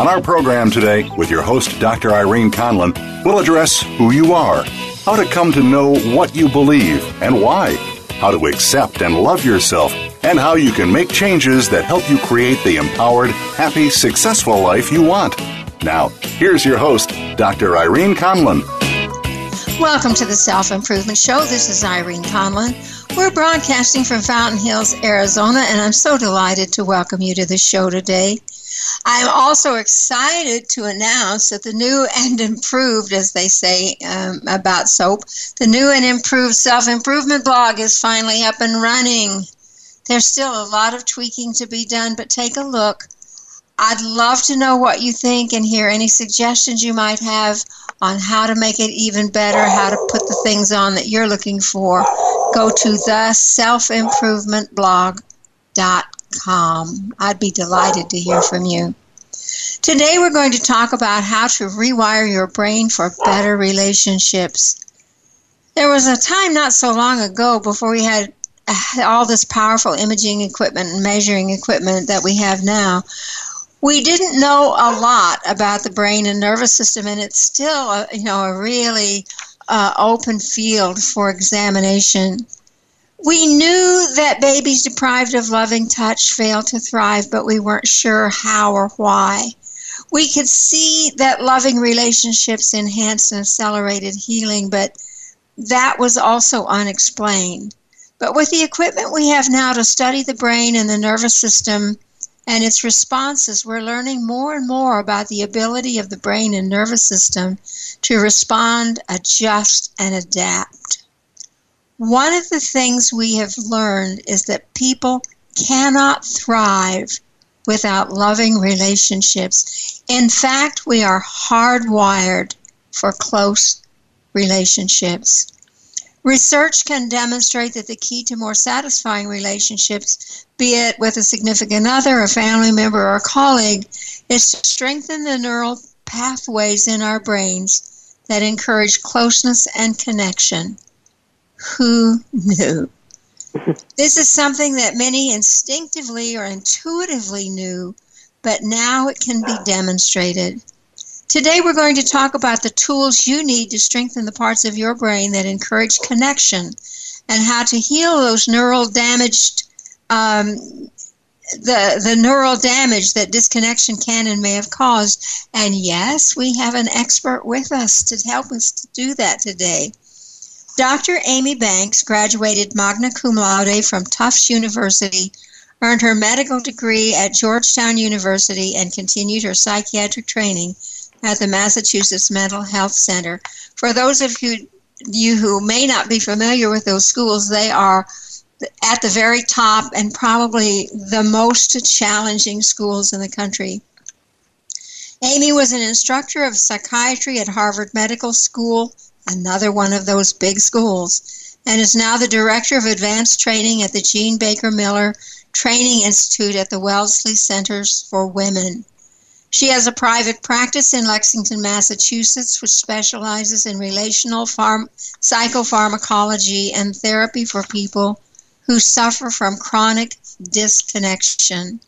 On our program today, with your host, Dr. Irene Conlon, we'll address who you are, how to come to know what you believe and why, how to accept and love yourself, and how you can make changes that help you create the empowered, happy, successful life you want. Now, here's your host, Dr. Irene Conlon. Welcome to the Self Improvement Show. This is Irene Conlon. We're broadcasting from Fountain Hills, Arizona, and I'm so delighted to welcome you to the show today. I'm also excited to announce that the new and improved, as they say um, about soap, the new and improved self improvement blog is finally up and running. There's still a lot of tweaking to be done, but take a look. I'd love to know what you think and hear any suggestions you might have on how to make it even better, how to put the things on that you're looking for. Go to the selfimprovementblog.com com. I'd be delighted to hear from you. Today, we're going to talk about how to rewire your brain for better relationships. There was a time not so long ago before we had uh, all this powerful imaging equipment and measuring equipment that we have now. We didn't know a lot about the brain and nervous system, and it's still, a, you know, a really uh, open field for examination. We knew that babies deprived of loving touch fail to thrive, but we weren't sure how or why. We could see that loving relationships enhanced and accelerated healing, but that was also unexplained. But with the equipment we have now to study the brain and the nervous system and its responses, we're learning more and more about the ability of the brain and nervous system to respond, adjust, and adapt. One of the things we have learned is that people cannot thrive without loving relationships. In fact, we are hardwired for close relationships. Research can demonstrate that the key to more satisfying relationships, be it with a significant other, a family member, or a colleague, is to strengthen the neural pathways in our brains that encourage closeness and connection. Who knew? this is something that many instinctively or intuitively knew, but now it can be demonstrated. Today, we're going to talk about the tools you need to strengthen the parts of your brain that encourage connection and how to heal those neural damaged um, the the neural damage that disconnection can and may have caused. And yes, we have an expert with us to help us to do that today. Dr. Amy Banks graduated magna cum laude from Tufts University, earned her medical degree at Georgetown University, and continued her psychiatric training at the Massachusetts Mental Health Center. For those of you, you who may not be familiar with those schools, they are at the very top and probably the most challenging schools in the country. Amy was an instructor of psychiatry at Harvard Medical School another one of those big schools, and is now the director of advanced training at the Jean Baker Miller Training Institute at the Wellesley Centers for Women. She has a private practice in Lexington, Massachusetts, which specializes in relational pharm- psychopharmacology and therapy for people who suffer from chronic disconnection.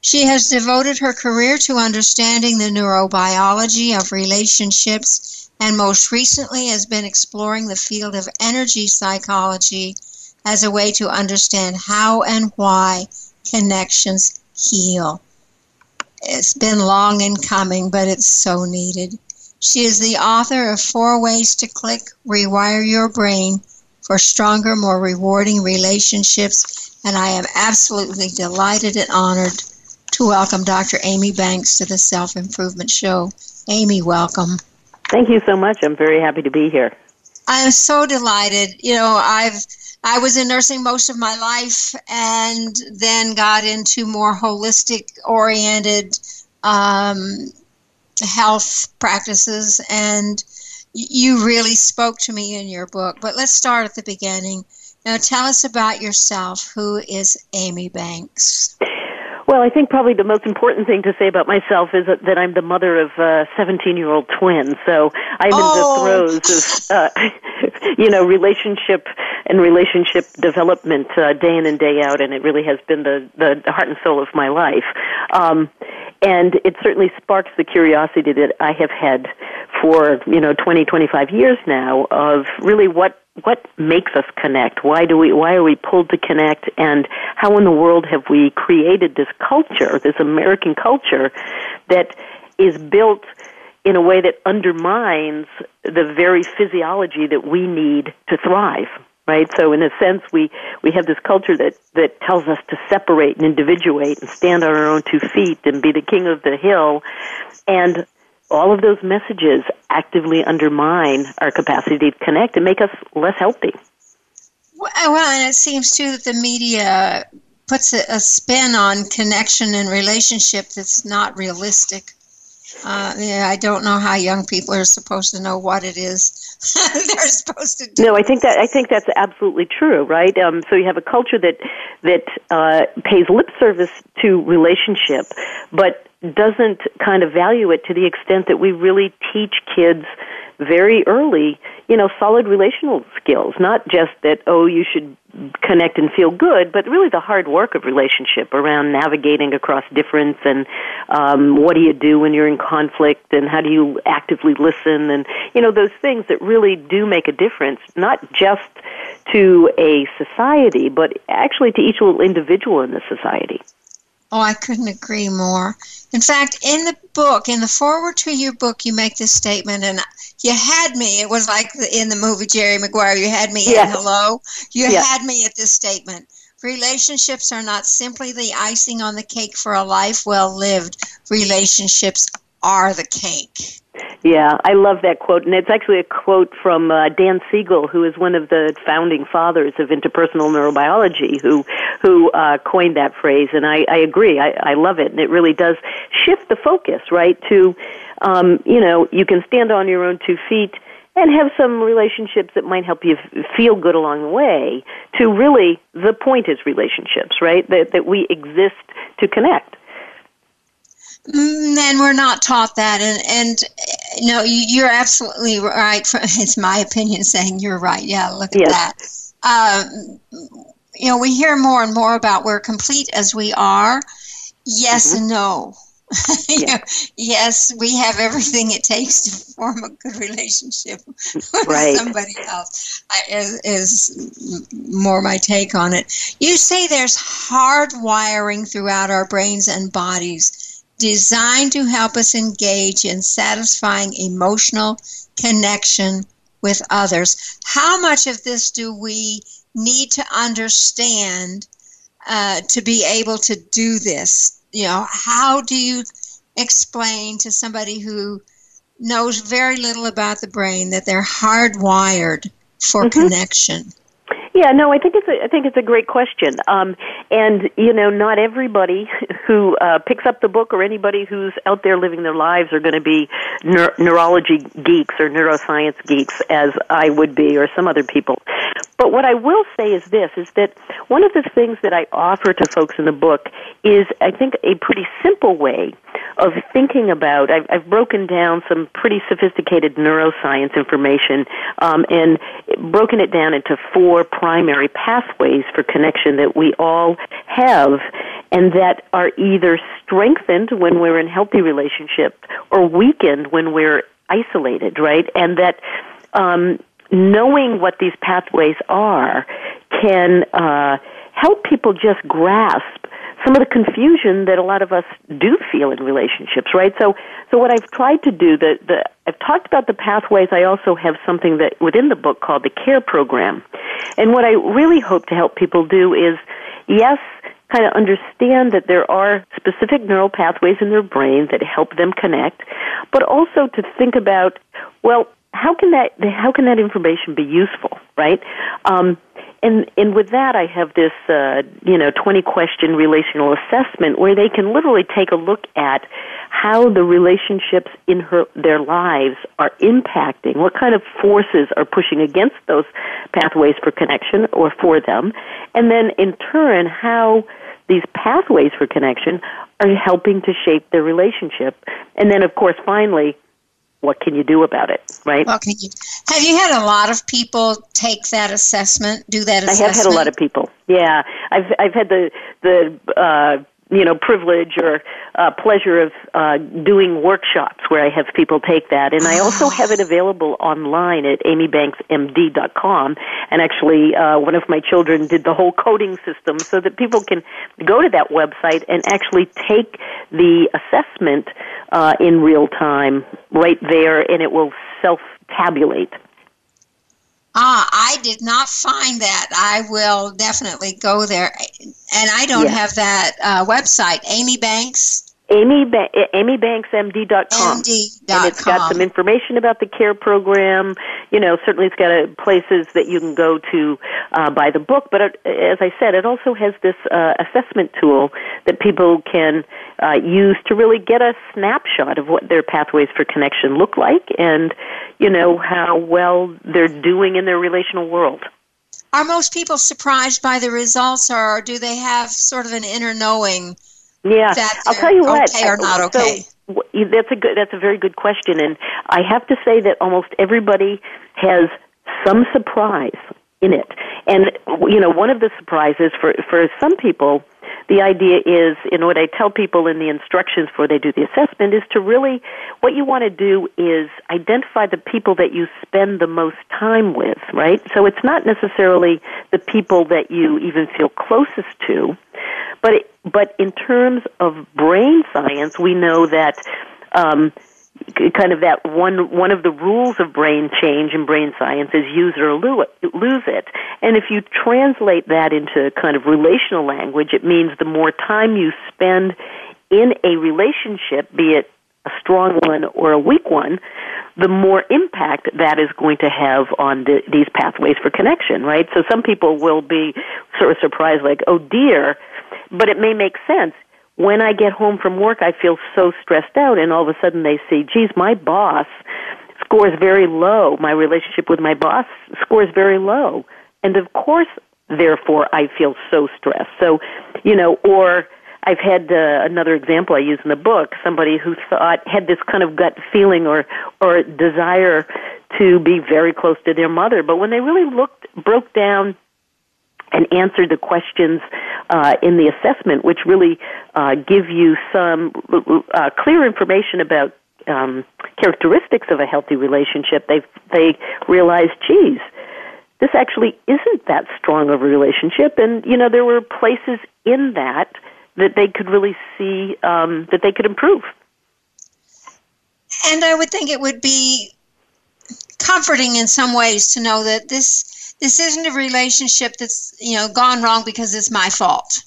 She has devoted her career to understanding the neurobiology of relationships and most recently has been exploring the field of energy psychology as a way to understand how and why connections heal. It's been long in coming, but it's so needed. She is the author of Four Ways to Click, Rewire Your Brain for Stronger, More Rewarding Relationships, and I am absolutely delighted and honored to welcome Dr. Amy Banks to the Self Improvement Show. Amy, welcome. Thank you so much. I'm very happy to be here. I'm so delighted. You know, I've I was in nursing most of my life and then got into more holistic oriented um, health practices and you really spoke to me in your book. But let's start at the beginning. Now, tell us about yourself. Who is Amy Banks? Well, I think probably the most important thing to say about myself is that, that I'm the mother of uh, 17 year old twins. So I'm oh. in the throes of, uh, you know, relationship and relationship development uh, day in and day out, and it really has been the, the heart and soul of my life. Um, and it certainly sparks the curiosity that I have had for, you know, 20, 25 years now of really what what makes us connect? Why do we why are we pulled to connect and how in the world have we created this culture, this American culture that is built in a way that undermines the very physiology that we need to thrive? Right? So in a sense we, we have this culture that, that tells us to separate and individuate and stand on our own two feet and be the king of the hill and all of those messages actively undermine our capacity to connect and make us less healthy. Well, and it seems too that the media puts a, a spin on connection and relationship that's not realistic. Uh, yeah, I don't know how young people are supposed to know what it is they're supposed to do. No, I think that I think that's absolutely true, right? Um, so you have a culture that that uh, pays lip service to relationship, but doesn't kind of value it to the extent that we really teach kids very early, you know, solid relational skills. Not just that, oh, you should connect and feel good, but really the hard work of relationship around navigating across difference and um, what do you do when you're in conflict and how do you actively listen and, you know, those things that really do make a difference, not just to a society, but actually to each little individual in the society. Oh, I couldn't agree more. In fact, in the book, in the foreword to your book, you make this statement, and you had me. It was like in the movie Jerry Maguire. You had me yes. at hello. You yes. had me at this statement. Relationships are not simply the icing on the cake for a life well lived. Relationships are the cake. Yeah, I love that quote, and it's actually a quote from uh, Dan Siegel, who is one of the founding fathers of interpersonal neurobiology, who who uh, coined that phrase. And I, I agree, I, I love it, and it really does shift the focus, right? To um, you know, you can stand on your own two feet and have some relationships that might help you feel good along the way. To really, the point is relationships, right? That that we exist to connect men we're not taught that and and no you're absolutely right it's my opinion saying you're right yeah look at yes. that um, you know we hear more and more about we're complete as we are yes mm-hmm. and no yeah. yes we have everything it takes to form a good relationship with right. somebody else is, is more my take on it you say there's hard wiring throughout our brains and bodies designed to help us engage in satisfying emotional connection with others. How much of this do we need to understand uh, to be able to do this? You know, how do you explain to somebody who knows very little about the brain that they're hardwired for mm-hmm. connection? Yeah, no, I think it's a, I think it's a great question. Um, and you know, not everybody who uh, picks up the book or anybody who's out there living their lives are going to be neur- neurology geeks or neuroscience geeks, as I would be, or some other people. But what I will say is this: is that one of the things that I offer to folks in the book is, I think, a pretty simple way of thinking about. I've, I've broken down some pretty sophisticated neuroscience information um, and broken it down into four primary pathways for connection that we all have and that are either strengthened when we're in healthy relationships or weakened when we're isolated, right? And that um, knowing what these pathways are can uh, help people just grasp some of the confusion that a lot of us do feel in relationships, right? So, so what I've tried to do, the, the, I've talked about the pathways. I also have something that within the book called the CARE program. And what I really hope to help people do is, yes, kind of understand that there are specific neural pathways in their brain that help them connect, but also to think about, well, how can that how can that information be useful, right? Um, and and with that, I have this uh, you know twenty question relational assessment where they can literally take a look at how the relationships in her their lives are impacting, what kind of forces are pushing against those pathways for connection or for them, and then in turn how these pathways for connection are helping to shape their relationship. And then, of course, finally, what can you do about it, right? Well, you, have you had a lot of people take that assessment, do that assessment? I have had a lot of people. Yeah, I've I've had the the uh, you know privilege or uh, pleasure of uh, doing workshops where I have people take that, and I also have it available online at amybanksmd.com. And actually, uh, one of my children did the whole coding system so that people can go to that website and actually take the assessment uh, in real time right there, and it will self tabulate. Ah, I did not find that. I will definitely go there. And I don't have that uh, website. Amy Banks. Amy ba- AmyBanksMD.com. MD. And it's got some information about the care program. You know, certainly it's got a, places that you can go to uh, buy the book. But it, as I said, it also has this uh, assessment tool that people can uh, use to really get a snapshot of what their pathways for connection look like and, you know, how well they're doing in their relational world. Are most people surprised by the results, or do they have sort of an inner knowing? Yeah, I'll tell you what. Okay or not okay. So, that's a good. That's a very good question, and I have to say that almost everybody has some surprise in it. And you know, one of the surprises for for some people the idea is, know, what I tell people in the instructions before they do the assessment is to really, what you want to do is identify the people that you spend the most time with, right? So it's not necessarily the people that you even feel closest to, but it, but in terms of brain science, we know that um, kind of that one one of the rules of brain change and brain science is use it or lose it. And if you translate that into kind of relational language, it means the more time you spend in a relationship, be it a strong one or a weak one, the more impact that is going to have on the, these pathways for connection, right? So some people will be sort of surprised, like, oh dear, but it may make sense when I get home from work, I feel so stressed out, and all of a sudden they see, geez, my boss scores very low. My relationship with my boss scores very low. And of course, therefore, I feel so stressed. So, you know, or I've had uh, another example I use in the book. Somebody who thought had this kind of gut feeling or or desire to be very close to their mother, but when they really looked broke down and answer the questions uh, in the assessment, which really uh, give you some uh, clear information about um, characteristics of a healthy relationship. They they realize, geez, this actually isn't that strong of a relationship, and you know there were places in that that they could really see um, that they could improve. And I would think it would be comforting in some ways to know that this this isn't a relationship that's you know gone wrong because it's my fault.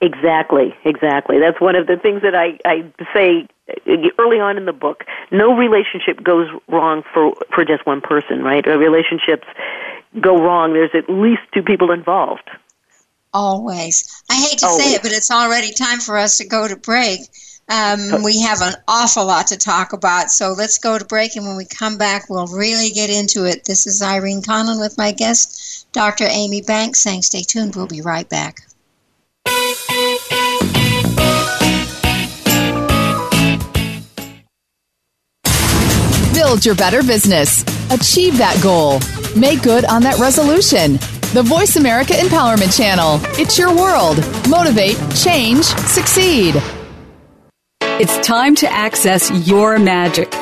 Exactly exactly. That's one of the things that i i say early on in the book no relationship goes wrong for for just one person right? Relationships go wrong. There's at least two people involved. Always. I hate to always. say it but it's already time for us to go to break um, we have an awful lot to talk about, so let's go to break, and when we come back, we'll really get into it. This is Irene Conlon with my guest, Dr. Amy Banks, saying stay tuned. We'll be right back. Build your better business. Achieve that goal. Make good on that resolution. The Voice America Empowerment Channel. It's your world. Motivate, change, succeed. It's time to access your magic.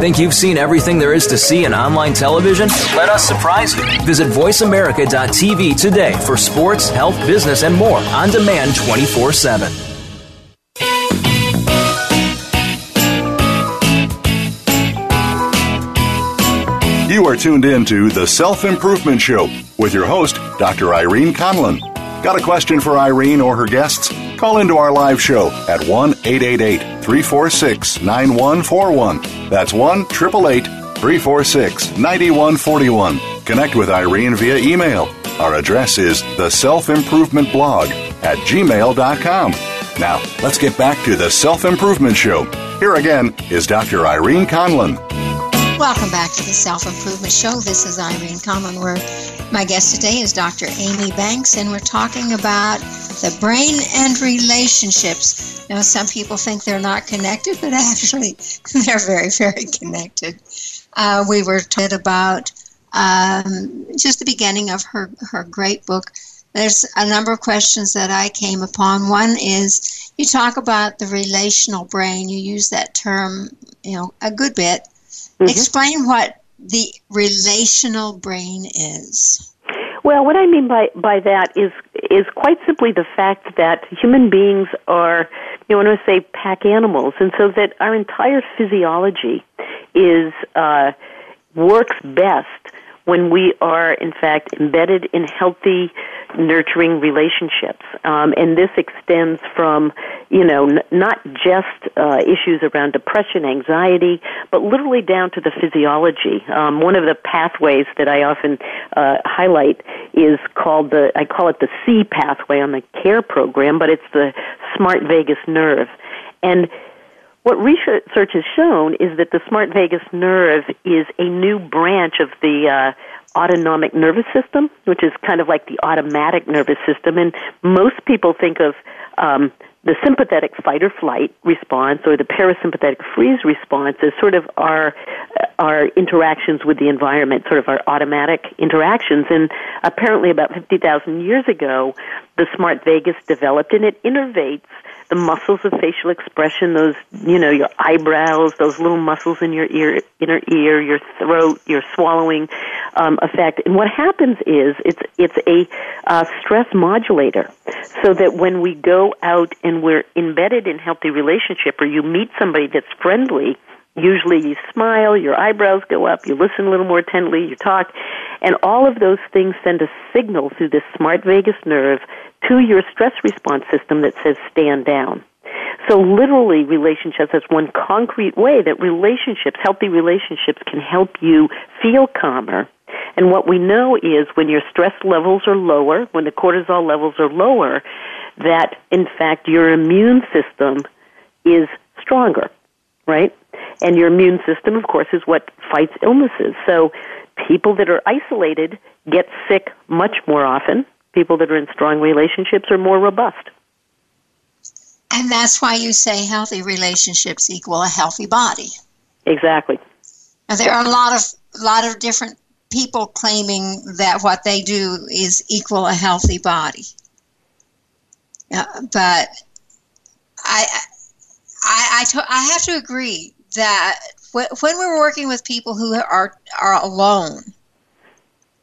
Think you've seen everything there is to see in online television? Let us surprise you. Visit VoiceAmerica.tv today for sports, health, business, and more on demand 24 7. You are tuned in to The Self Improvement Show with your host, Dr. Irene Conlon. Got a question for Irene or her guests? Call into our live show at 1 888 346 9141. That's 1 888 346 9141. Connect with Irene via email. Our address is the self improvement blog at gmail.com. Now, let's get back to the Self Improvement Show. Here again is Dr. Irene Conlon. Welcome back to the Self Improvement Show. This is Irene. Where my guest today is Dr. Amy Banks, and we're talking about the brain and relationships. Now, some people think they're not connected, but actually, they're very, very connected. Uh, we were talking about um, just the beginning of her, her great book. There's a number of questions that I came upon. One is you talk about the relational brain. You use that term, you know, a good bit Mm-hmm. Explain what the relational brain is. Well, what I mean by by that is is quite simply the fact that human beings are, you want to say pack animals, and so that our entire physiology is uh, works best when we are, in fact, embedded in healthy, nurturing relationships. Um, and this extends from, you know, n- not just uh, issues around depression, anxiety, but literally down to the physiology. Um, one of the pathways that I often uh, highlight is called the, I call it the C pathway on the CARE program, but it's the smart vagus nerve. And what research has shown is that the smart vagus nerve is a new branch of the uh, autonomic nervous system, which is kind of like the automatic nervous system. And most people think of um, the sympathetic fight or flight response or the parasympathetic freeze response as sort of our our interactions with the environment, sort of our automatic interactions. And apparently, about fifty thousand years ago, the smart vagus developed, and it innervates the muscles of facial expression, those, you know, your eyebrows, those little muscles in your ear, inner ear, your throat, your swallowing um, effect. And what happens is it's, it's a uh, stress modulator so that when we go out and we're embedded in healthy relationship or you meet somebody that's friendly, usually you smile, your eyebrows go up, you listen a little more attentively, you talk, and all of those things send a signal through this smart vagus nerve to your stress response system that says stand down. So literally relationships is one concrete way that relationships, healthy relationships can help you feel calmer. And what we know is when your stress levels are lower, when the cortisol levels are lower, that in fact your immune system is stronger, right? And your immune system, of course, is what fights illnesses. So people that are isolated get sick much more often people that are in strong relationships are more robust. And that's why you say healthy relationships equal a healthy body. Exactly. Now, there are a lot of lot of different people claiming that what they do is equal a healthy body. Uh, but I I I, to, I have to agree that when we're working with people who are are alone,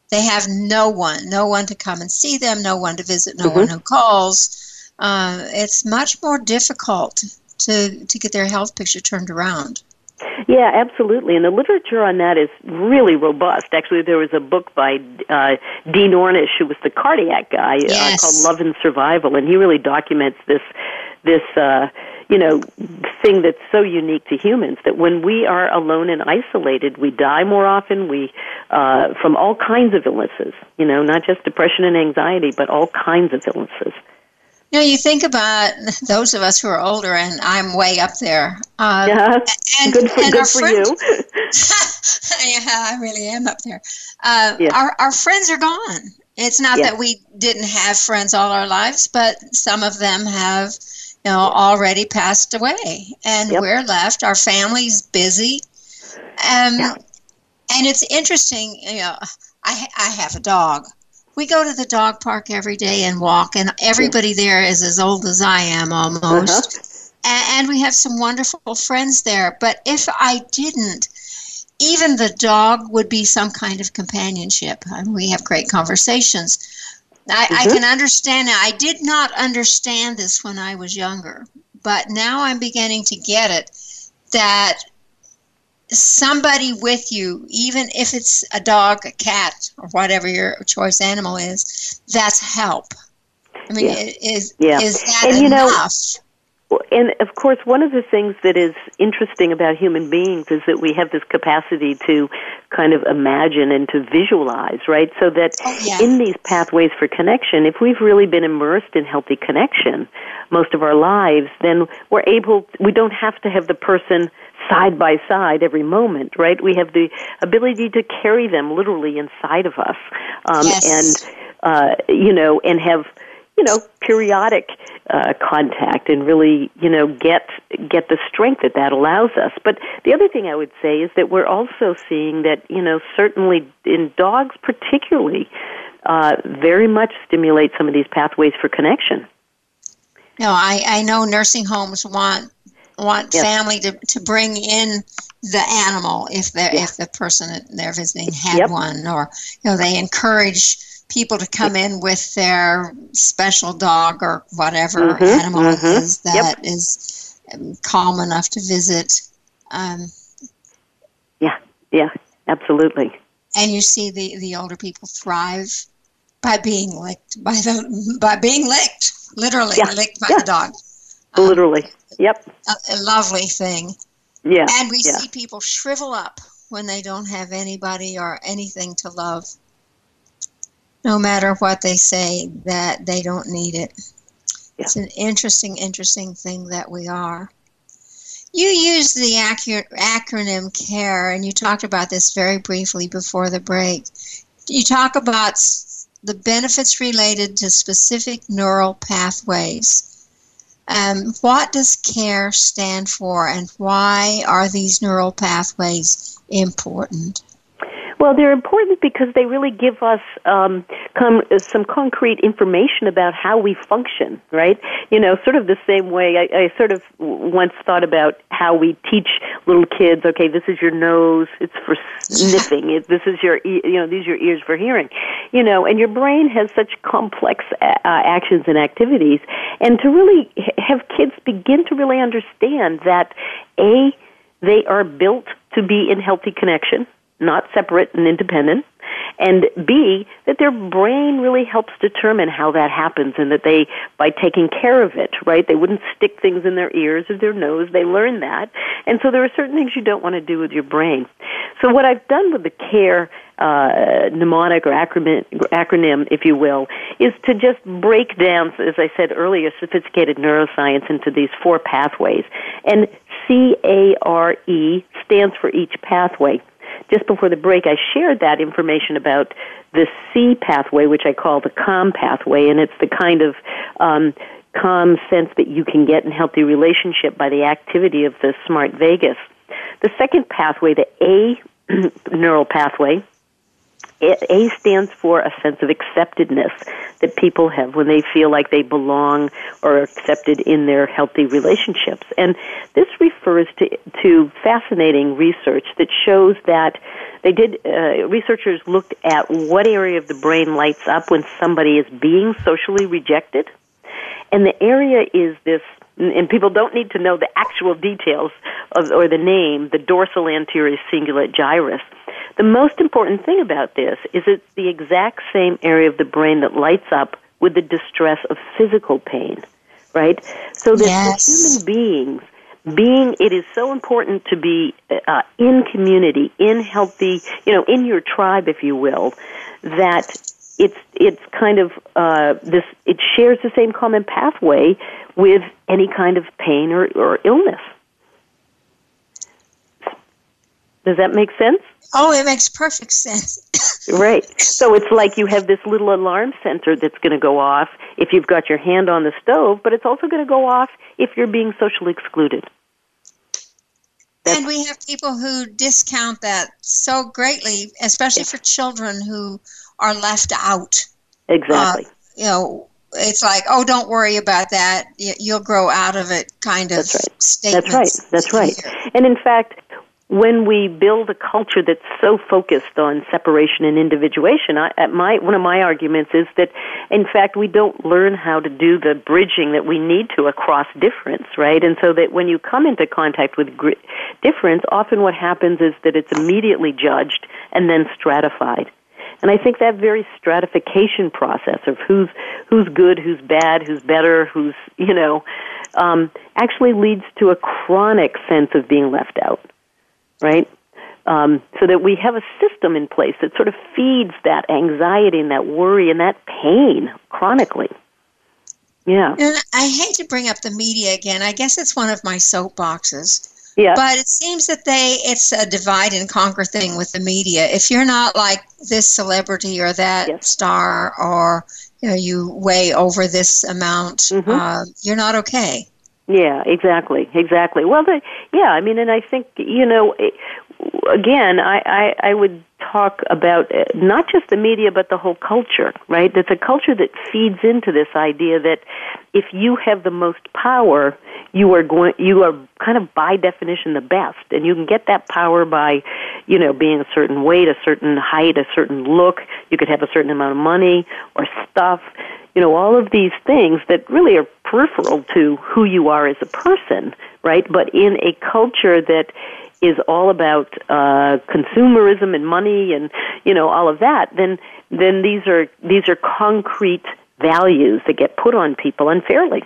they have no one, no one to come and see them, no one to visit, no mm-hmm. one who calls. Uh, it's much more difficult to to get their health picture turned around. Yeah, absolutely. And the literature on that is really robust. Actually, there was a book by uh, Dean Ornish, who was the cardiac guy, yes. uh, called Love and Survival, and he really documents this this uh, you know thing that's so unique to humans that when we are alone and isolated, we die more often. We uh, from all kinds of illnesses. You know, not just depression and anxiety, but all kinds of illnesses. You know, you think about those of us who are older, and I'm way up there. Um, yeah, and, good for, and good for friends, you. yeah, I really am up there. Uh, yeah. our, our friends are gone. It's not yeah. that we didn't have friends all our lives, but some of them have, you know, already passed away, and yep. we're left. Our family's busy, um, yeah. and it's interesting. You know, I I have a dog we go to the dog park every day and walk, and everybody there is as old as I am almost. Uh-huh. And, we have some wonderful friends there. But if I didn't, even the dog would be some kind of companionship. And we have great conversations. I, mm-hmm. I can understand now. I did not understand this when I was younger, but now I'm beginning to get it that somebody with you, even if it's a dog, a cat, or whatever your choice animal is, that's help. I mean, yeah. is yeah. is that and, you enough? Know, and of course, one of the things that is interesting about human beings is that we have this capacity to kind of imagine and to visualize, right? So that oh, yeah. in these pathways for connection, if we've really been immersed in healthy connection most of our lives, then we're able, we don't have to have the person side by side every moment, right? We have the ability to carry them literally inside of us, um, yes. and uh, you know, and have you know periodic uh, contact and really you know get get the strength that that allows us. But the other thing I would say is that we're also seeing that you know certainly in dogs particularly uh, very much stimulate some of these pathways for connection. No, I, I know nursing homes want want yes. family to, to bring in the animal if they yeah. if the person that they're visiting had yep. one or you know they encourage people to come in with their special dog or whatever mm-hmm, animal mm-hmm. it is that yep. is um, calm enough to visit um, yeah yeah absolutely and you see the the older people thrive by being licked by the by being licked literally yeah. licked by yeah. the dog um, literally Yep. A, a lovely thing. Yeah. And we yeah. see people shrivel up when they don't have anybody or anything to love. No matter what they say, that they don't need it. Yeah. It's an interesting, interesting thing that we are. You used the acronym CARE, and you talked about this very briefly before the break. You talk about the benefits related to specific neural pathways. Um, what does CARE stand for, and why are these neural pathways important? Well, they're important because they really give us um, com- some concrete information about how we function, right? You know, sort of the same way I, I sort of once thought about how we teach little kids. Okay, this is your nose; it's for sniffing. It, this is your, e- you know, these are your ears for hearing. You know, and your brain has such complex uh, actions and activities, and to really have kids begin to really understand that a they are built to be in healthy connection not separate and independent, and B, that their brain really helps determine how that happens and that they, by taking care of it, right, they wouldn't stick things in their ears or their nose, they learn that. And so there are certain things you don't want to do with your brain. So what I've done with the CARE uh, mnemonic or acronym, acronym, if you will, is to just break down, as I said earlier, sophisticated neuroscience into these four pathways. And C A R E stands for each pathway just before the break, I shared that information about the C pathway, which I call the calm pathway, and it's the kind of um, calm sense that you can get in healthy relationship by the activity of the smart vagus. The second pathway, the A neural pathway, a stands for a sense of acceptedness that people have when they feel like they belong or are accepted in their healthy relationships. And this refers to, to fascinating research that shows that they did, uh, researchers looked at what area of the brain lights up when somebody is being socially rejected. And the area is this and people don't need to know the actual details of, or the name, the dorsal anterior cingulate gyrus. The most important thing about this is it's the exact same area of the brain that lights up with the distress of physical pain, right? So that yes. human beings, being, it is so important to be uh, in community, in healthy, you know, in your tribe, if you will, that it's it's kind of uh, this. It shares the same common pathway with any kind of pain or, or illness. Does that make sense? Oh, it makes perfect sense. right. So it's like you have this little alarm center that's going to go off if you've got your hand on the stove, but it's also going to go off if you're being socially excluded. That's and we have people who discount that so greatly, especially for children who are left out. Exactly. Uh, you know, it's like, oh, don't worry about that. You'll grow out of it, kind of That's right. statements. That's right. That's right. And in fact, when we build a culture that's so focused on separation and individuation, I, at my one of my arguments is that, in fact, we don't learn how to do the bridging that we need to across difference, right? And so that when you come into contact with gr- difference, often what happens is that it's immediately judged and then stratified. And I think that very stratification process of who's who's good, who's bad, who's better, who's you know, um, actually leads to a chronic sense of being left out right? Um, so that we have a system in place that sort of feeds that anxiety and that worry and that pain chronically. Yeah. And I hate to bring up the media again. I guess it's one of my soapboxes. Yeah. But it seems that they it's a divide and conquer thing with the media. If you're not like this celebrity or that yes. star or you know you weigh over this amount, mm-hmm. uh, you're not okay. Yeah, exactly, exactly. Well, the, yeah, I mean, and I think you know, again, I, I I would talk about uh, not just the media but the whole culture, right? It's a culture that feeds into this idea that if you have the most power, you are going, you are kind of by definition the best, and you can get that power by, you know, being a certain weight, a certain height, a certain look. You could have a certain amount of money or stuff you know, all of these things that really are peripheral to who you are as a person, right? But in a culture that is all about uh, consumerism and money and you know all of that, then then these are these are concrete values that get put on people unfairly.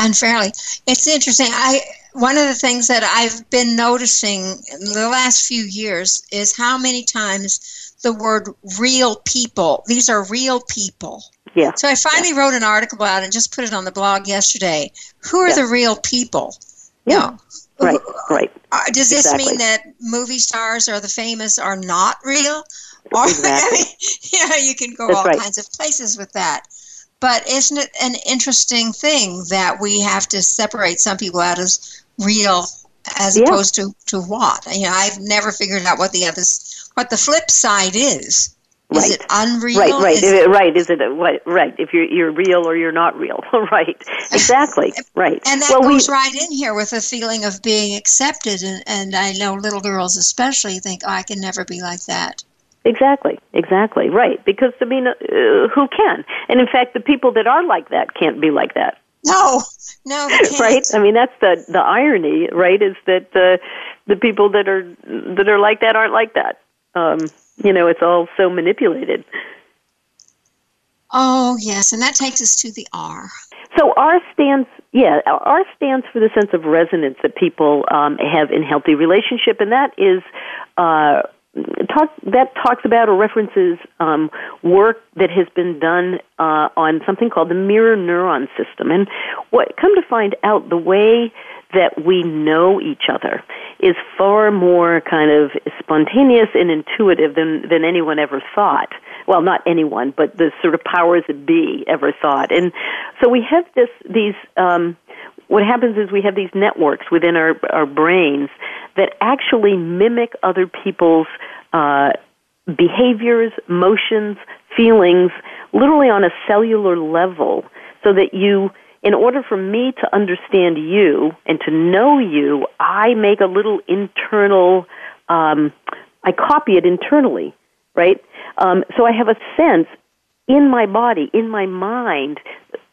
Unfairly, it's interesting. I one of the things that I've been noticing in the last few years is how many times the word real people, these are real people, yeah. So I finally yeah. wrote an article about it and just put it on the blog yesterday. Who are yeah. the real people? Yeah. Right. Right. Uh, does this exactly. mean that movie stars or the famous are not real? Or exactly. I mean, you know, you can go That's all right. kinds of places with that. But isn't it an interesting thing that we have to separate some people out as real as yeah. opposed to to what? You know, I've never figured out what the other what the flip side is. Right. Is it unreal? Right, right, is it, right. Is it what, right? If you're you're real or you're not real, right? Exactly, right. And that well, goes we, right in here with a feeling of being accepted, and, and I know little girls especially think, "Oh, I can never be like that." Exactly, exactly, right. Because I mean, uh, who can? And in fact, the people that are like that can't be like that. No, no, right. I mean, that's the the irony, right? Is that uh, the people that are that are like that aren't like that. Um, you know, it's all so manipulated. Oh, yes, and that takes us to the R. So R stands, yeah, R stands for the sense of resonance that people um, have in healthy relationship, and that is uh, talk that talks about or references um, work that has been done uh, on something called the mirror neuron system. And what come to find out, the way that we know each other is far more kind of spontaneous and intuitive than than anyone ever thought. Well, not anyone, but the sort of powers that be ever thought. And so we have this these. Um, what happens is we have these networks within our our brains that actually mimic other people's uh, behaviors, motions, feelings, literally on a cellular level, so that you in order for me to understand you and to know you, I make a little internal, um, I copy it internally, right? Um, so I have a sense in my body, in my mind,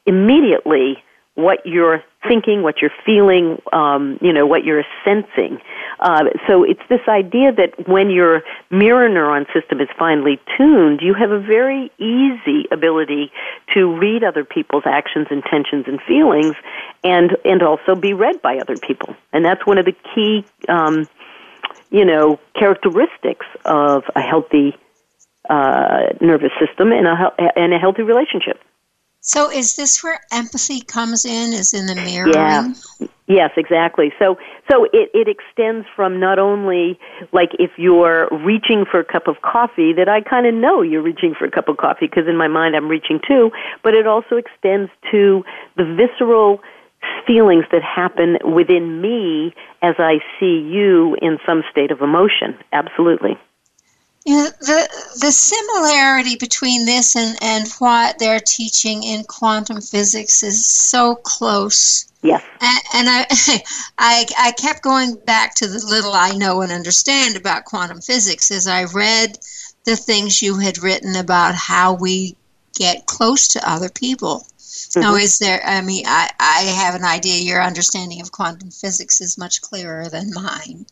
immediately what you're thinking, what you're feeling, um, you know, what you're sensing. Uh, so it's this idea that when your mirror neuron system is finely tuned, you have a very easy ability to read other people's actions, intentions, and feelings, and and also be read by other people. And that's one of the key, um, you know, characteristics of a healthy uh, nervous system and a and a healthy relationship. So is this where empathy comes in? Is in the mirroring? Yeah. Yes, exactly. So so it, it extends from not only like if you're reaching for a cup of coffee that I kind of know you're reaching for a cup of coffee because in my mind I'm reaching too, but it also extends to the visceral feelings that happen within me as I see you in some state of emotion. Absolutely. You know, the the similarity between this and, and what they're teaching in quantum physics is so close. Yes. And, and I, I I kept going back to the little I know and understand about quantum physics as I read the things you had written about how we get close to other people. Mm-hmm. Now, is there? I mean, I, I have an idea. Your understanding of quantum physics is much clearer than mine.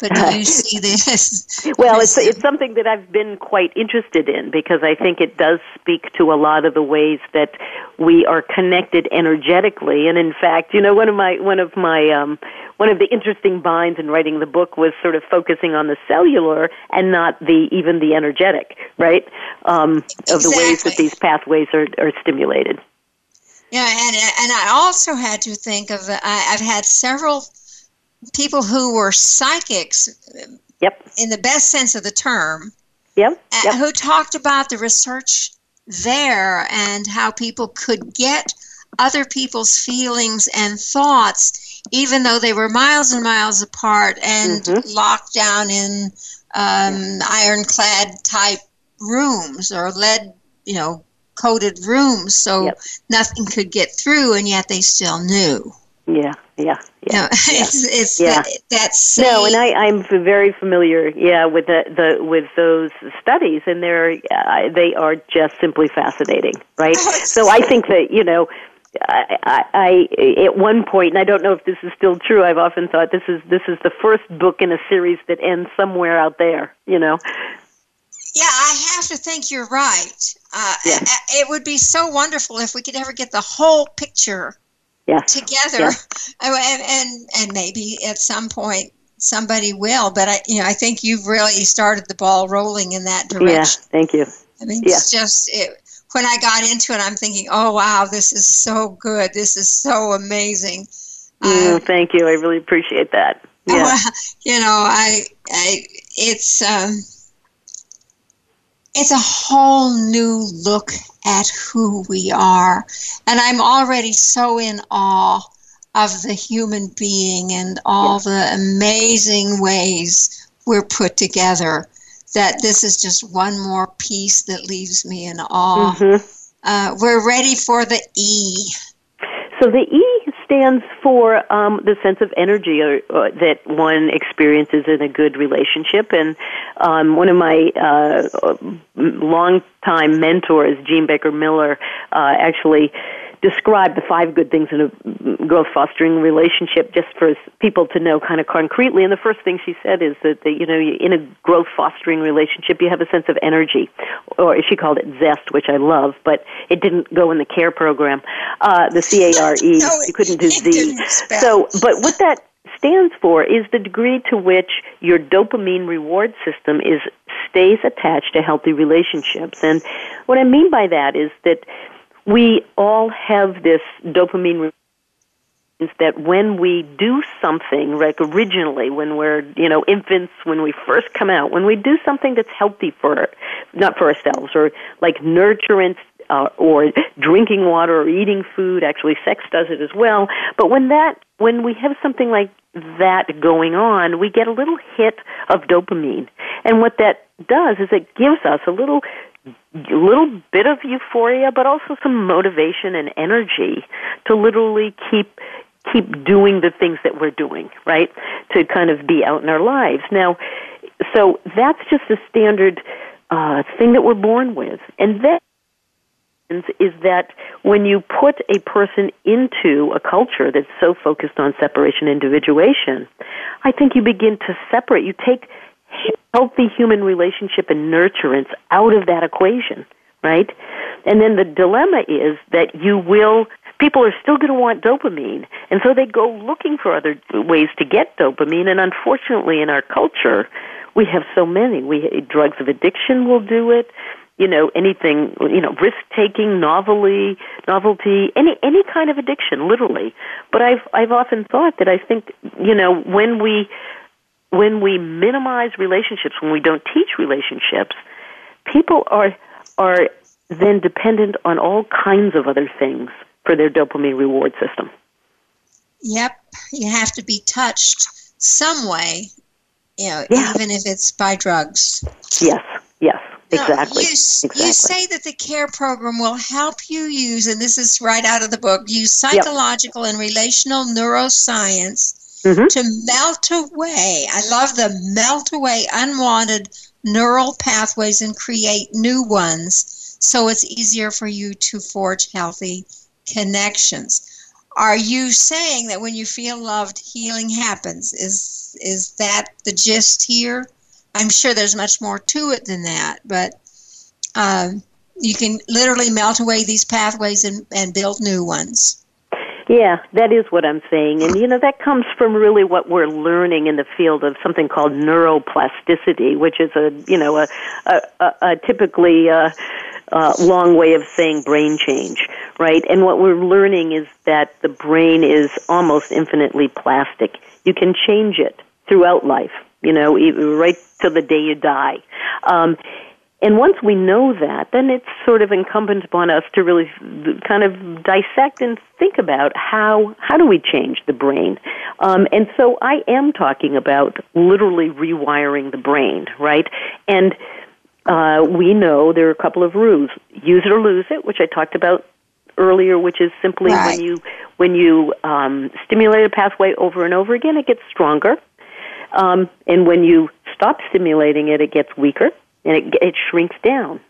But do you see this? well, it's it's something that I've been quite interested in because I think it does speak to a lot of the ways that we are connected energetically. And in fact, you know, one of my one of my um, one of the interesting binds in writing the book was sort of focusing on the cellular and not the even the energetic, right? Um, exactly. Of the ways that these pathways are, are stimulated. Yeah, and and I also had to think of I, I've had several people who were psychics yep. in the best sense of the term yep. Yep. who talked about the research there and how people could get other people's feelings and thoughts even though they were miles and miles apart and mm-hmm. locked down in um, ironclad type rooms or lead you know coated rooms so yep. nothing could get through and yet they still knew yeah, yeah, yeah. No, it's it's yeah. that, that's no, and I I'm very familiar, yeah, with the the with those studies, and they're uh, they are just simply fascinating, right? Oh, so I think that you know. I, I, I at one point, and I don't know if this is still true. I've often thought this is this is the first book in a series that ends somewhere out there. You know, yeah, I have to think you're right. Uh, Yeah. It would be so wonderful if we could ever get the whole picture yes, together, Yes. And, and and maybe at some point somebody will. But I, you know, I think you've really started the ball rolling in that direction. yeah. Thank you. I mean, Yeah. it's just it, when I got into it, I'm thinking, oh wow, this is so good. This is so amazing. Mm, Uh, thank you. I really appreciate that. Yeah. well, you know, I, I, it's, um, it's a whole new look at who we are, and I'm already so in awe of the human being and all the amazing ways we're put together. That this is just one more piece that leaves me in awe. Mhm. Uh, we're ready for the E. So the E stands for um, the sense of energy or, or that one experiences in a good relationship. And um, one of my uh, longtime mentors, Jean Baker Miller, uh, actually described the five good things in a growth fostering relationship just for people to know kind of concretely. And the first thing she said is that, the, you know, in a growth fostering relationship, you have a sense of energy, or she called it zest, which I love, but it didn't go in the care program. Uh, the C A R E, No, you couldn't do Z. So, but what that stands for is the degree to which your dopamine reward system is stays attached to healthy relationships. And what I mean by that is that we all have this dopamine that when we do something like originally when we're you know infants when we first come out when we do something that's healthy for not for ourselves or like nurturance uh, or drinking water or eating food actually sex does it as well. But when that when we have something like that going on we get a little hit of dopamine. And what that does is it gives us a little little bit of euphoria, but also some motivation and energy to literally keep keep doing the things that we're doing, right? To kind of be out in our lives. Now, so that's just a standard uh, thing that we're born with, and then is that when you put a person into a culture that's so focused on separation individuation, I think you begin to separate. You take healthy human relationship and nurturance out of that equation, right? And then the dilemma is that you will people are still going to want dopamine, and so they go looking for other ways to get dopamine. And unfortunately, in our culture, we have so many. We drugs of addiction will do it you know anything you know risk taking novelty novelty any any kind of addiction literally but i've i've often thought that i think you know when we when we minimize relationships when we don't teach relationships people are are then dependent on all kinds of other things for their dopamine reward system yep you have to be touched some way you know yeah. even if it's by drugs yes yes Exactly. You, exactly. you say that the care program will help you use, and this is right out of the book, use psychological yep. and relational neuroscience mm-hmm. to melt away. I love the melt away unwanted neural pathways and create new ones so it's easier for you to forge healthy connections. Are you saying that when you feel loved, healing happens? Is is that the gist here? I'm sure there's much more to it than that, but um, you can literally melt away these pathways and, and build new ones. Yeah, that is what I'm saying. And, you know, that comes from really what we're learning in the field of something called neuroplasticity, which is a, you know, a, a, a, a typically uh, uh, long way of saying brain change, right? And what we're learning is that the brain is almost infinitely plastic. You can change it throughout life, you know, right till the day you die. Um, and once we know that, then it's sort of incumbent upon us to really kind of dissect and think about how how do we change the brain. Um, and so I am talking about literally rewiring the brain, right? And uh, we know there are a couple of rules: use it or lose it, which I talked about earlier, which is simply right. when you when you um, stimulate a pathway over and over again, it gets stronger. Um, and when you stop stimulating it, it gets weaker and it, it shrinks down.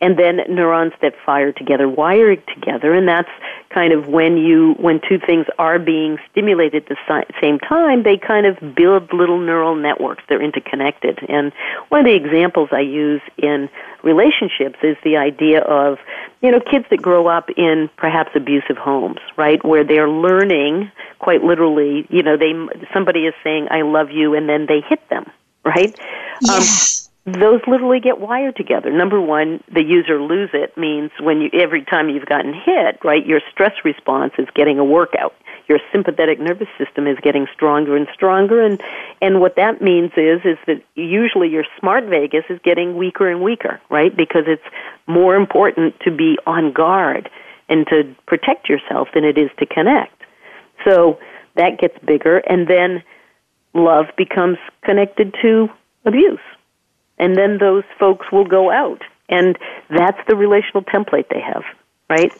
And then neurons that fire together wire together, and that's kind of when you when two things are being stimulated at the same time, they kind of build little neural networks. They're interconnected. And one of the examples I use in relationships is the idea of you know kids that grow up in perhaps abusive homes, right, where they're learning quite literally. You know, they somebody is saying "I love you," and then they hit them, right? Yes. Um, those literally get wired together. Number one, the user lose it means when you every time you've gotten hit, right, your stress response is getting a workout. Your sympathetic nervous system is getting stronger and stronger and and what that means is is that usually your smart vagus is getting weaker and weaker, right? Because it's more important to be on guard and to protect yourself than it is to connect. So that gets bigger and then love becomes connected to abuse and then those folks will go out. And that's the relational template they have, right?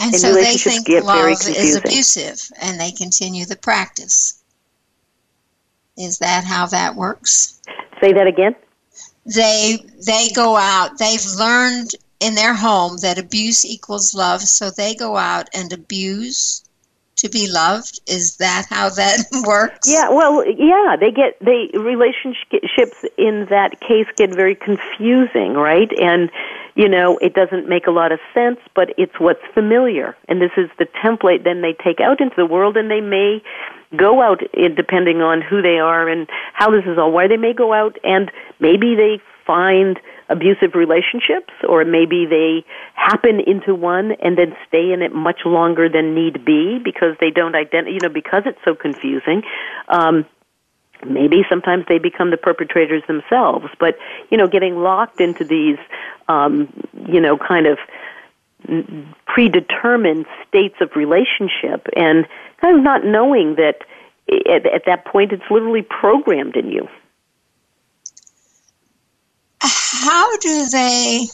And, and so they think love is abusive and they continue the practice. Is that how that works? Say that again. They they go out. They've learned in their home that abuse equals love, so they go out and abuse to be loved? Is that how that works? Yeah well yeah they get they relationships in that case get very confusing right? And you know it doesn't make a lot of sense but it's what's familiar. And this is the template then they take out into the world and they may go out eh, depending on who they are and how this is all why they may go out and maybe they find abusive relationships, or maybe they happen into one and then stay in it much longer than need be because they don't identify, you know, because it's so confusing. Um, maybe sometimes they become the perpetrators themselves, but, you know, getting locked into these, um, you know, kind of predetermined states of relationship and kind of not knowing that at, at that point it's literally programmed in you how do they?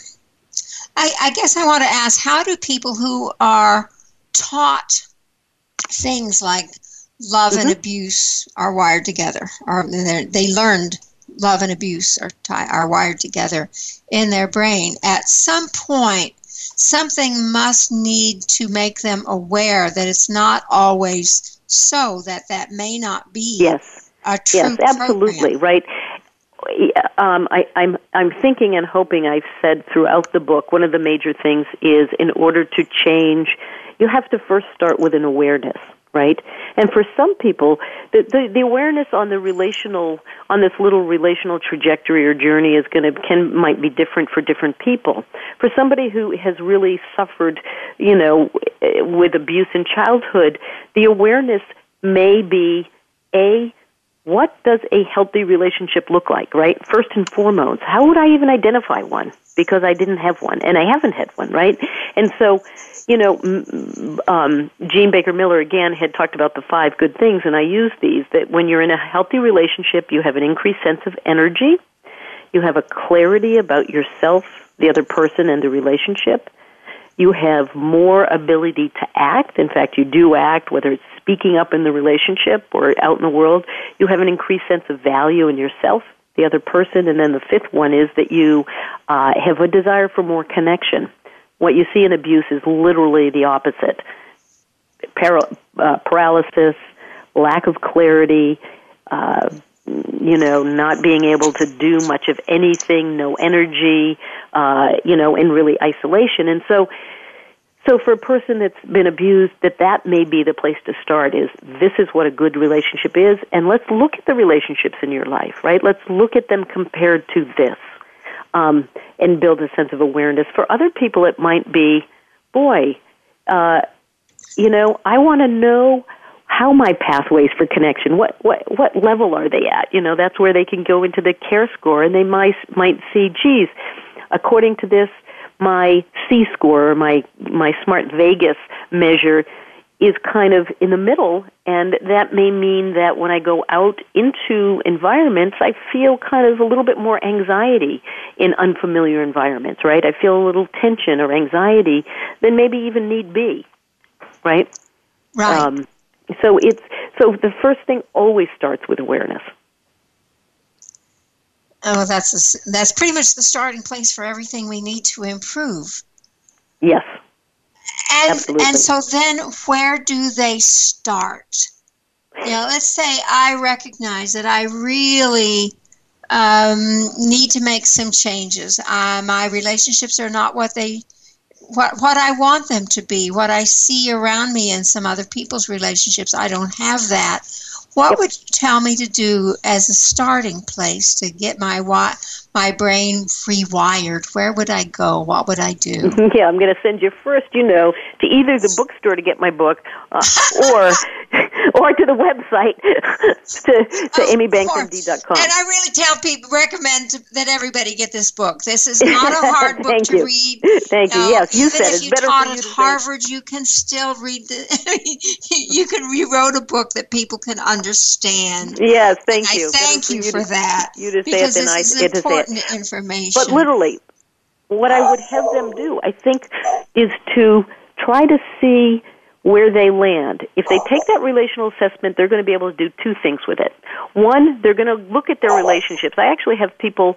I, I guess I want to ask how do people who are taught things like love mm-hmm. and abuse are wired together, or they learned love and abuse are, tie, are wired together in their brain. At some point, something must need to make them aware that it's not always so that that may not be yes a true yes absolutely program. right um, I, I'm I'm thinking and hoping I've said throughout the book one of the major things is in order to change, you have to first start with an awareness, right? And for some people, the the, the awareness on the relational on this little relational trajectory or journey is going to can might be different for different people. For somebody who has really suffered, you know, with abuse in childhood, the awareness may be a what does a healthy relationship look like, right? First and foremost, how would I even identify one? Because I didn't have one, and I haven't had one, right? And so, you know, um, Jean Baker Miller again had talked about the five good things, and I use these that when you're in a healthy relationship, you have an increased sense of energy, you have a clarity about yourself, the other person, and the relationship. You have more ability to act. In fact, you do act, whether it's speaking up in the relationship or out in the world, you have an increased sense of value in yourself, the other person, and then the fifth one is that you uh, have a desire for more connection. What you see in abuse is literally the opposite uh, paralysis, lack of clarity, uh, you know, not being able to do much of anything, no energy, uh, you know, and really isolation. And so so for a person that's been abused, that that may be the place to start is this is what a good relationship is, and let's look at the relationships in your life, right? Let's look at them compared to this, um, and build a sense of awareness. For other people, it might be, boy, uh, you know, I want to know how my pathways for connection what what what level are they at you know that's where they can go into the care score and they might might see geez according to this my C score or my my Smart Vagus measure is kind of in the middle, and that may mean that when I go out into environments, I feel kind of a little bit more anxiety in unfamiliar environments, right? I feel a little tension or anxiety than maybe even need be, right? Right. Um, so it's so the first thing always starts with awareness. Oh, that's a, that's pretty much the starting place for everything we need to improve. Yes. And Absolutely. and so then where do they start? You know, let's say I recognize that I really um, need to make some changes. Uh, my relationships are not what they what what I want them to be. What I see around me in some other people's relationships, I don't have that. What yep. would you tell me to do as a starting place to get my my brain rewired? Where would I go? What would I do? Yeah, I'm going to send you first, you know, to either the bookstore to get my book, uh, or or to the website to to oh, amybanksmd.com. And I really tell people recommend that everybody get this book. This is not a hard book to you. read. Thank you. No, yes, you even said if you taught at to Harvard, you can still read the. you can rewrote a book that people can understand. Yes, thank and you. I thank for you to, for that. You to because say it, this I, is it important information. But literally, what I would have them do, I think, is to try to see where they land. If they take that relational assessment, they're going to be able to do two things with it. One, they're going to look at their relationships. I actually have people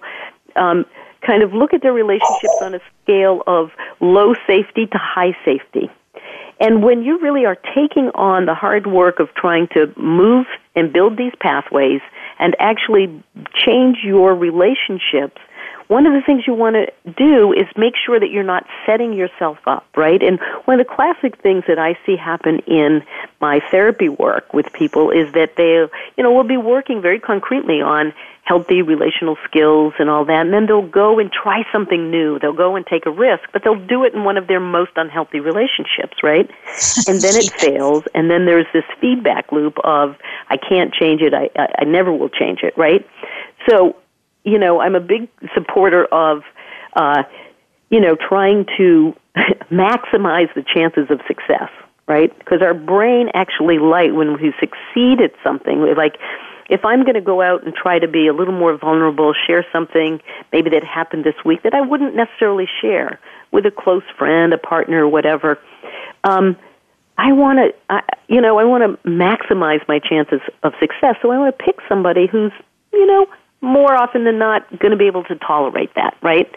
um, kind of look at their relationships on a scale of low safety to high safety. And when you really are taking on the hard work of trying to move and build these pathways and actually change your relationships, one of the things you want to do is make sure that you're not setting yourself up, right? And one of the classic things that I see happen in my therapy work with people is that they, you know, will be working very concretely on healthy relational skills and all that, and then they'll go and try something new. They'll go and take a risk, but they'll do it in one of their most unhealthy relationships, right? And then it fails, and then there's this feedback loop of, I can't change it, I, I, I never will change it, right? So you know, I'm a big supporter of, uh, you know, trying to maximize the chances of success, right? Because our brain actually light when we succeed at something. Like, if I'm going to go out and try to be a little more vulnerable, share something maybe that happened this week that I wouldn't necessarily share with a close friend, a partner, whatever. Um, I want to, you know, I want to maximize my chances of success. So I want to pick somebody who's, you know, more often than not going to be able to tolerate that, right?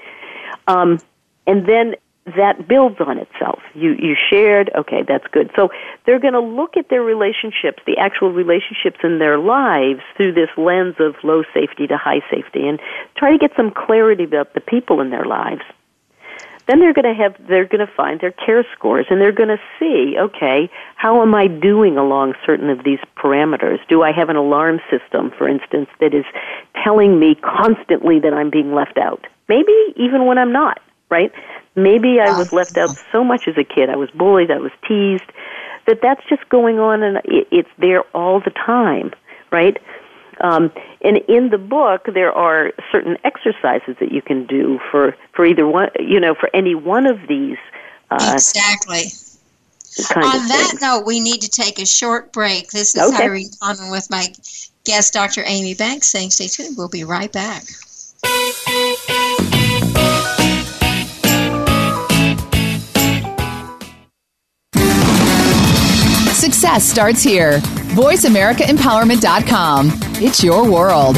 Um, and then that builds on itself. You you shared, okay, that's good. So they're going to look at their relationships, the actual relationships in their lives through this lens of low safety to high safety and try to get some clarity about the people in their lives. Then they're going to have they're going to find their care scores and they're going to see, okay, how am I doing along certain of these parameters? Do I have an alarm system, for instance, that is telling me constantly that I'm being left out? Maybe even when I'm not, right? Maybe I was left out so much as a kid. I was bullied, I was teased, that that's just going on and it's there all the time, right? Um, and in the book, there are certain exercises that you can do for, for either one, you know, for any one of these. Uh, exactly. On that things. note, we need to take a short break. This is okay. Irene Conlon with my guest, Dr. Amy Banks, saying stay tuned. We'll be right back. Success starts here. VoiceAmericaEmpowerment.com. It's your world.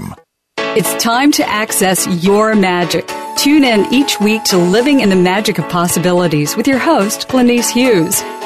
It's time to access your magic. Tune in each week to Living in the Magic of Possibilities with your host, Glenyce Hughes.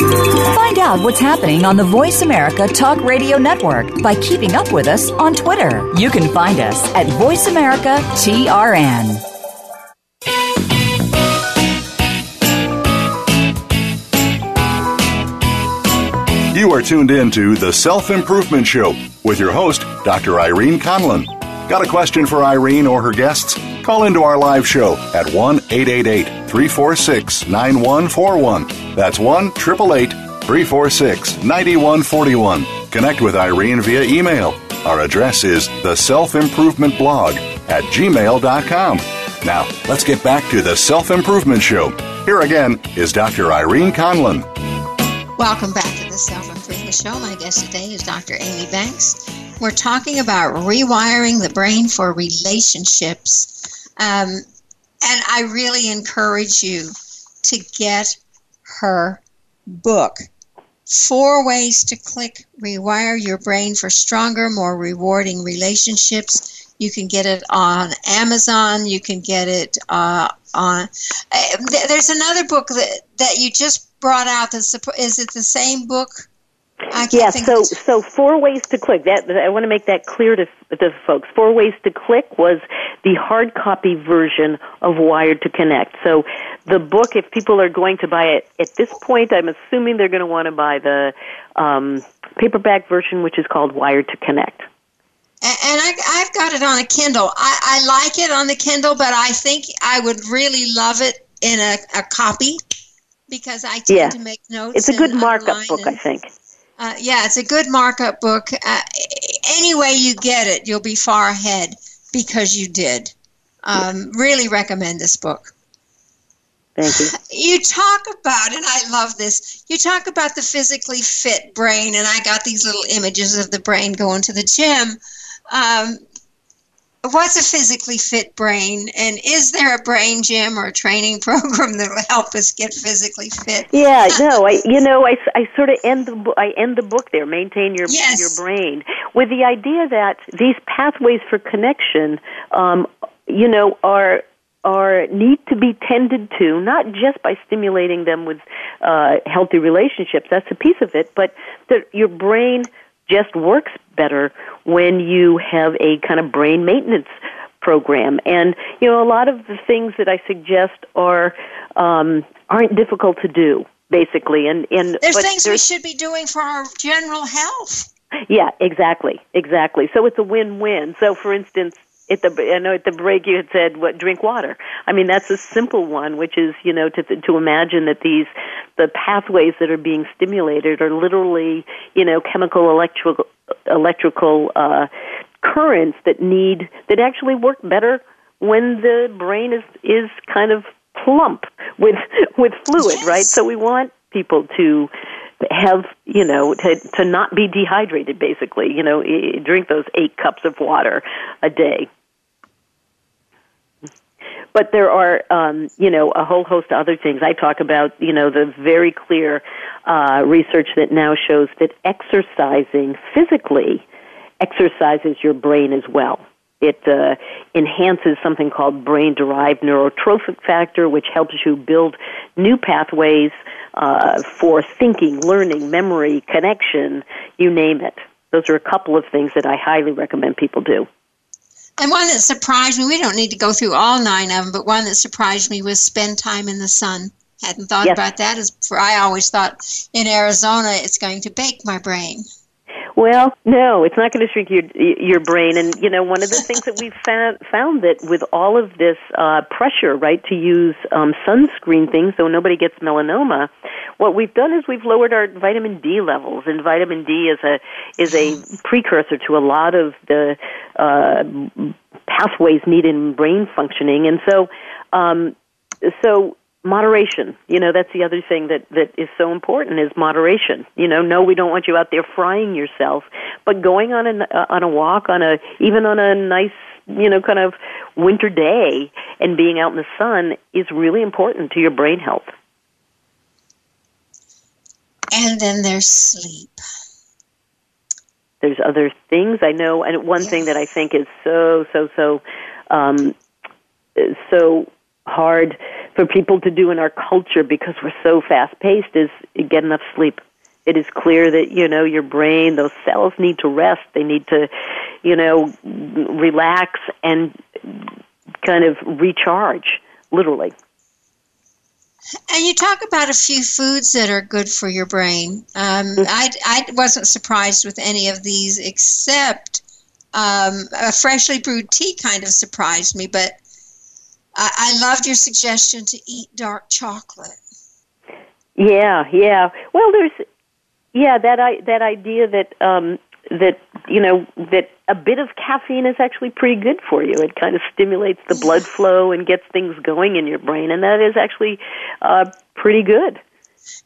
Find out what's happening on the Voice America Talk Radio Network by keeping up with us on Twitter. You can find us at Voice America TRN. You are tuned in to The Self Improvement Show with your host, Dr. Irene Conlon. Got a question for Irene or her guests? Call into our live show at 1 888 346 9141. That's 1 888 346 9141. Connect with Irene via email. Our address is the self improvement blog at gmail.com. Now, let's get back to the Self Improvement Show. Here again is Dr. Irene Conlon. Welcome back to the Self Improvement Show. My guest today is Dr. Amy Banks. We're talking about rewiring the brain for relationships. Um, and I really encourage you to get her book. Four ways to click rewire your brain for stronger, more rewarding relationships. You can get it on Amazon. You can get it uh, on. Uh, there's another book that, that you just brought out. That's, is it the same book? Yeah, so so four ways to click. That I want to make that clear to the folks. Four ways to click was the hard copy version of Wired to Connect. So the book, if people are going to buy it at this point, I'm assuming they're going to want to buy the um, paperback version, which is called Wired to Connect. And I, have got it on a Kindle. I, I like it on the Kindle, but I think I would really love it in a, a copy because I tend yeah. to make notes. It's a good markup book, I think. Uh, yeah, it's a good markup book. Uh, any way you get it, you'll be far ahead because you did. Um, really recommend this book. Thank you. You talk about, and I love this, you talk about the physically fit brain, and I got these little images of the brain going to the gym. Um, what's a physically fit brain and is there a brain gym or a training program that will help us get physically fit yeah no i you know i, I sort of end the i end the book there maintain your yes. your brain with the idea that these pathways for connection um you know are are need to be tended to not just by stimulating them with uh healthy relationships that's a piece of it but that your brain just works better when you have a kind of brain maintenance program. And you know, a lot of the things that I suggest are um, aren't difficult to do. basically. And and there's things we should be doing for our general health. Yeah, exactly, exactly. So it's a win-win. So, for instance, at the I know at the break you had said what drink water. I mean that's a simple one, which is you know to to imagine that these the pathways that are being stimulated are literally you know chemical electrical electrical uh, currents that need that actually work better when the brain is is kind of plump with with fluid, yes. right? So we want people to have you know to to not be dehydrated basically you know drink those 8 cups of water a day but there are um, you know a whole host of other things. I talk about you know the very clear uh, research that now shows that exercising physically exercises your brain as well. It uh, enhances something called brain derived neurotrophic factor, which helps you build new pathways uh, for thinking, learning, memory, connection, you name it. Those are a couple of things that I highly recommend people do. And one that surprised me, we don't need to go through all nine of them, but one that surprised me was spend time in the sun. Hadn't thought yes. about that. As for I always thought in Arizona it's going to bake my brain. Well, no, it's not going to shrink your your brain. And you know, one of the things that we've found found that with all of this uh, pressure, right, to use um, sunscreen things so nobody gets melanoma, what we've done is we've lowered our vitamin D levels, and vitamin D is a is a precursor to a lot of the uh, pathways needed in brain functioning. And so, um, so moderation. You know that's the other thing that that is so important is moderation. You know no we don't want you out there frying yourself but going on a uh, on a walk on a even on a nice you know kind of winter day and being out in the sun is really important to your brain health. And then there's sleep. There's other things i know and one thing that i think is so so so um so hard for people to do in our culture because we're so fast paced is get enough sleep. It is clear that, you know, your brain, those cells need to rest. They need to, you know, relax and kind of recharge, literally. And you talk about a few foods that are good for your brain. Um, I, I wasn't surprised with any of these except um, a freshly brewed tea kind of surprised me, but I, I loved your suggestion to eat dark chocolate. Yeah, yeah. Well, there's yeah that I that idea that um, that you know that a bit of caffeine is actually pretty good for you. It kind of stimulates the blood flow and gets things going in your brain, and that is actually uh, pretty good.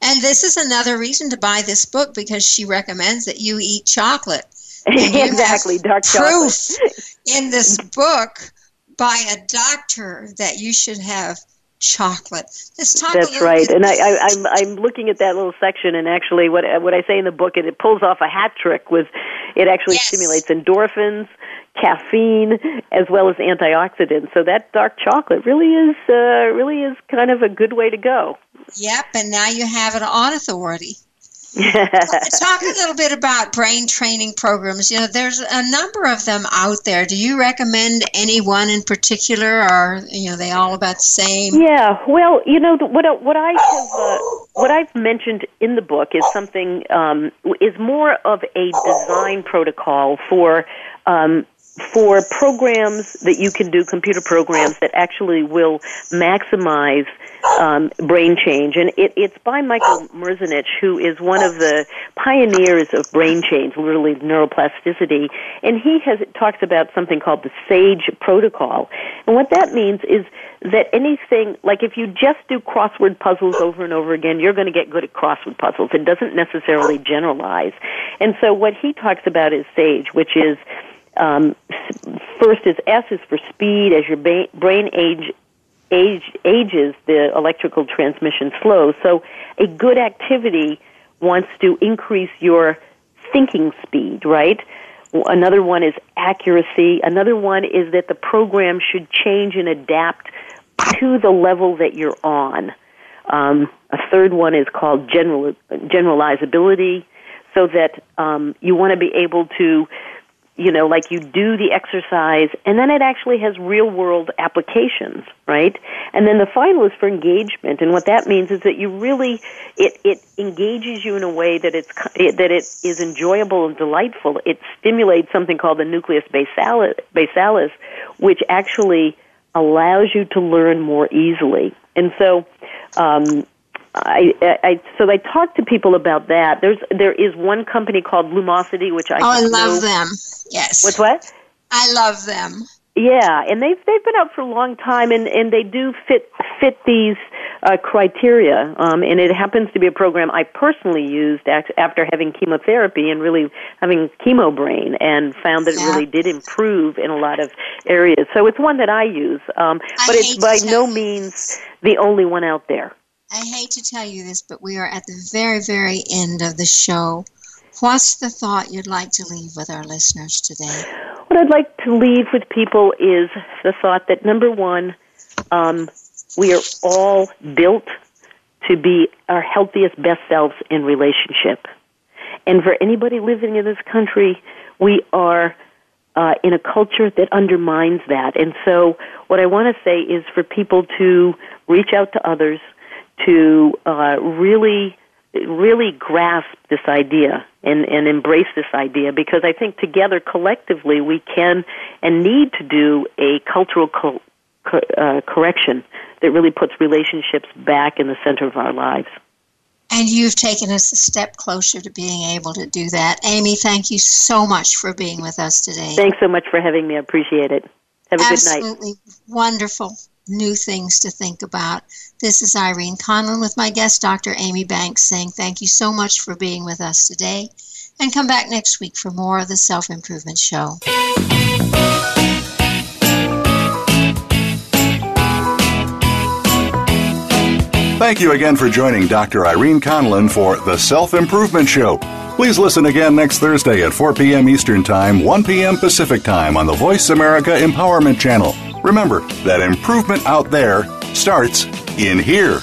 And this is another reason to buy this book because she recommends that you eat chocolate. exactly, dark proof chocolate. in this book by a doctor that you should have chocolate. Let's talk. That's right, and I, I, I'm I'm looking at that little section, and actually, what what I say in the book, it, it pulls off a hat trick with, it actually yes. stimulates endorphins, caffeine, as well as antioxidants. So that dark chocolate really is uh, really is kind of a good way to go. Yep, and now you have it on authority. Talk a little bit about brain training programs. You know, there's a number of them out there. Do you recommend any one in particular, or you know, they all about the same? Yeah. Well, you know, what what I have uh, what I've mentioned in the book is something um, is more of a design protocol for um, for programs that you can do, computer programs that actually will maximize um, brain change. And it, it's by Michael Merzenich, who is one of the pioneers of brain change, literally neuroplasticity. And he has talks about something called the SAGE protocol. And what that means is that anything, like if you just do crossword puzzles over and over again, you're going to get good at crossword puzzles. It doesn't necessarily generalize. And so what he talks about is SAGE, which is um, first is S is for speed. As your ba- brain age, age ages, the electrical transmission slows. So a good activity wants to increase your thinking speed, right? Another one is accuracy. Another one is that the program should change and adapt to the level that you're on. Um, a third one is called general generalizability, so that um, you want to be able to you know, like you do the exercise and then it actually has real world applications, right? And then the final is for engagement. And what that means is that you really, it, it engages you in a way that it's, it, that it is enjoyable and delightful. It stimulates something called the nucleus basalis, basalis which actually allows you to learn more easily. And so, um, I, I so I talk to people about that. There's there is one company called Lumosity, which I oh I love know. them. Yes. What's what? I love them. Yeah, and they've they've been out for a long time, and and they do fit fit these uh, criteria. Um, and it happens to be a program I personally used after having chemotherapy and really having chemo brain, and found that yeah. it really did improve in a lot of areas. So it's one that I use, um, but it's by no means the only one out there. I hate to tell you this, but we are at the very, very end of the show. What's the thought you'd like to leave with our listeners today? What I'd like to leave with people is the thought that number one, um, we are all built to be our healthiest, best selves in relationship. And for anybody living in this country, we are uh, in a culture that undermines that. And so, what I want to say is for people to reach out to others, to uh, really really grasp this idea and, and embrace this idea because I think together collectively we can and need to do a cultural co- co- uh, correction that really puts relationships back in the center of our lives. And you've taken us a step closer to being able to do that. Amy, thank you so much for being with us today. Thanks so much for having me. I appreciate it. Have a Absolutely good night. Absolutely wonderful new things to think about. This is Irene Conlon with my guest, Dr. Amy Banks, saying thank you so much for being with us today. And come back next week for more of the Self Improvement Show. Thank you again for joining Dr. Irene Conlon for the Self Improvement Show. Please listen again next Thursday at 4 p.m. Eastern Time, 1 p.m. Pacific Time on the Voice America Empowerment Channel. Remember that improvement out there starts in here.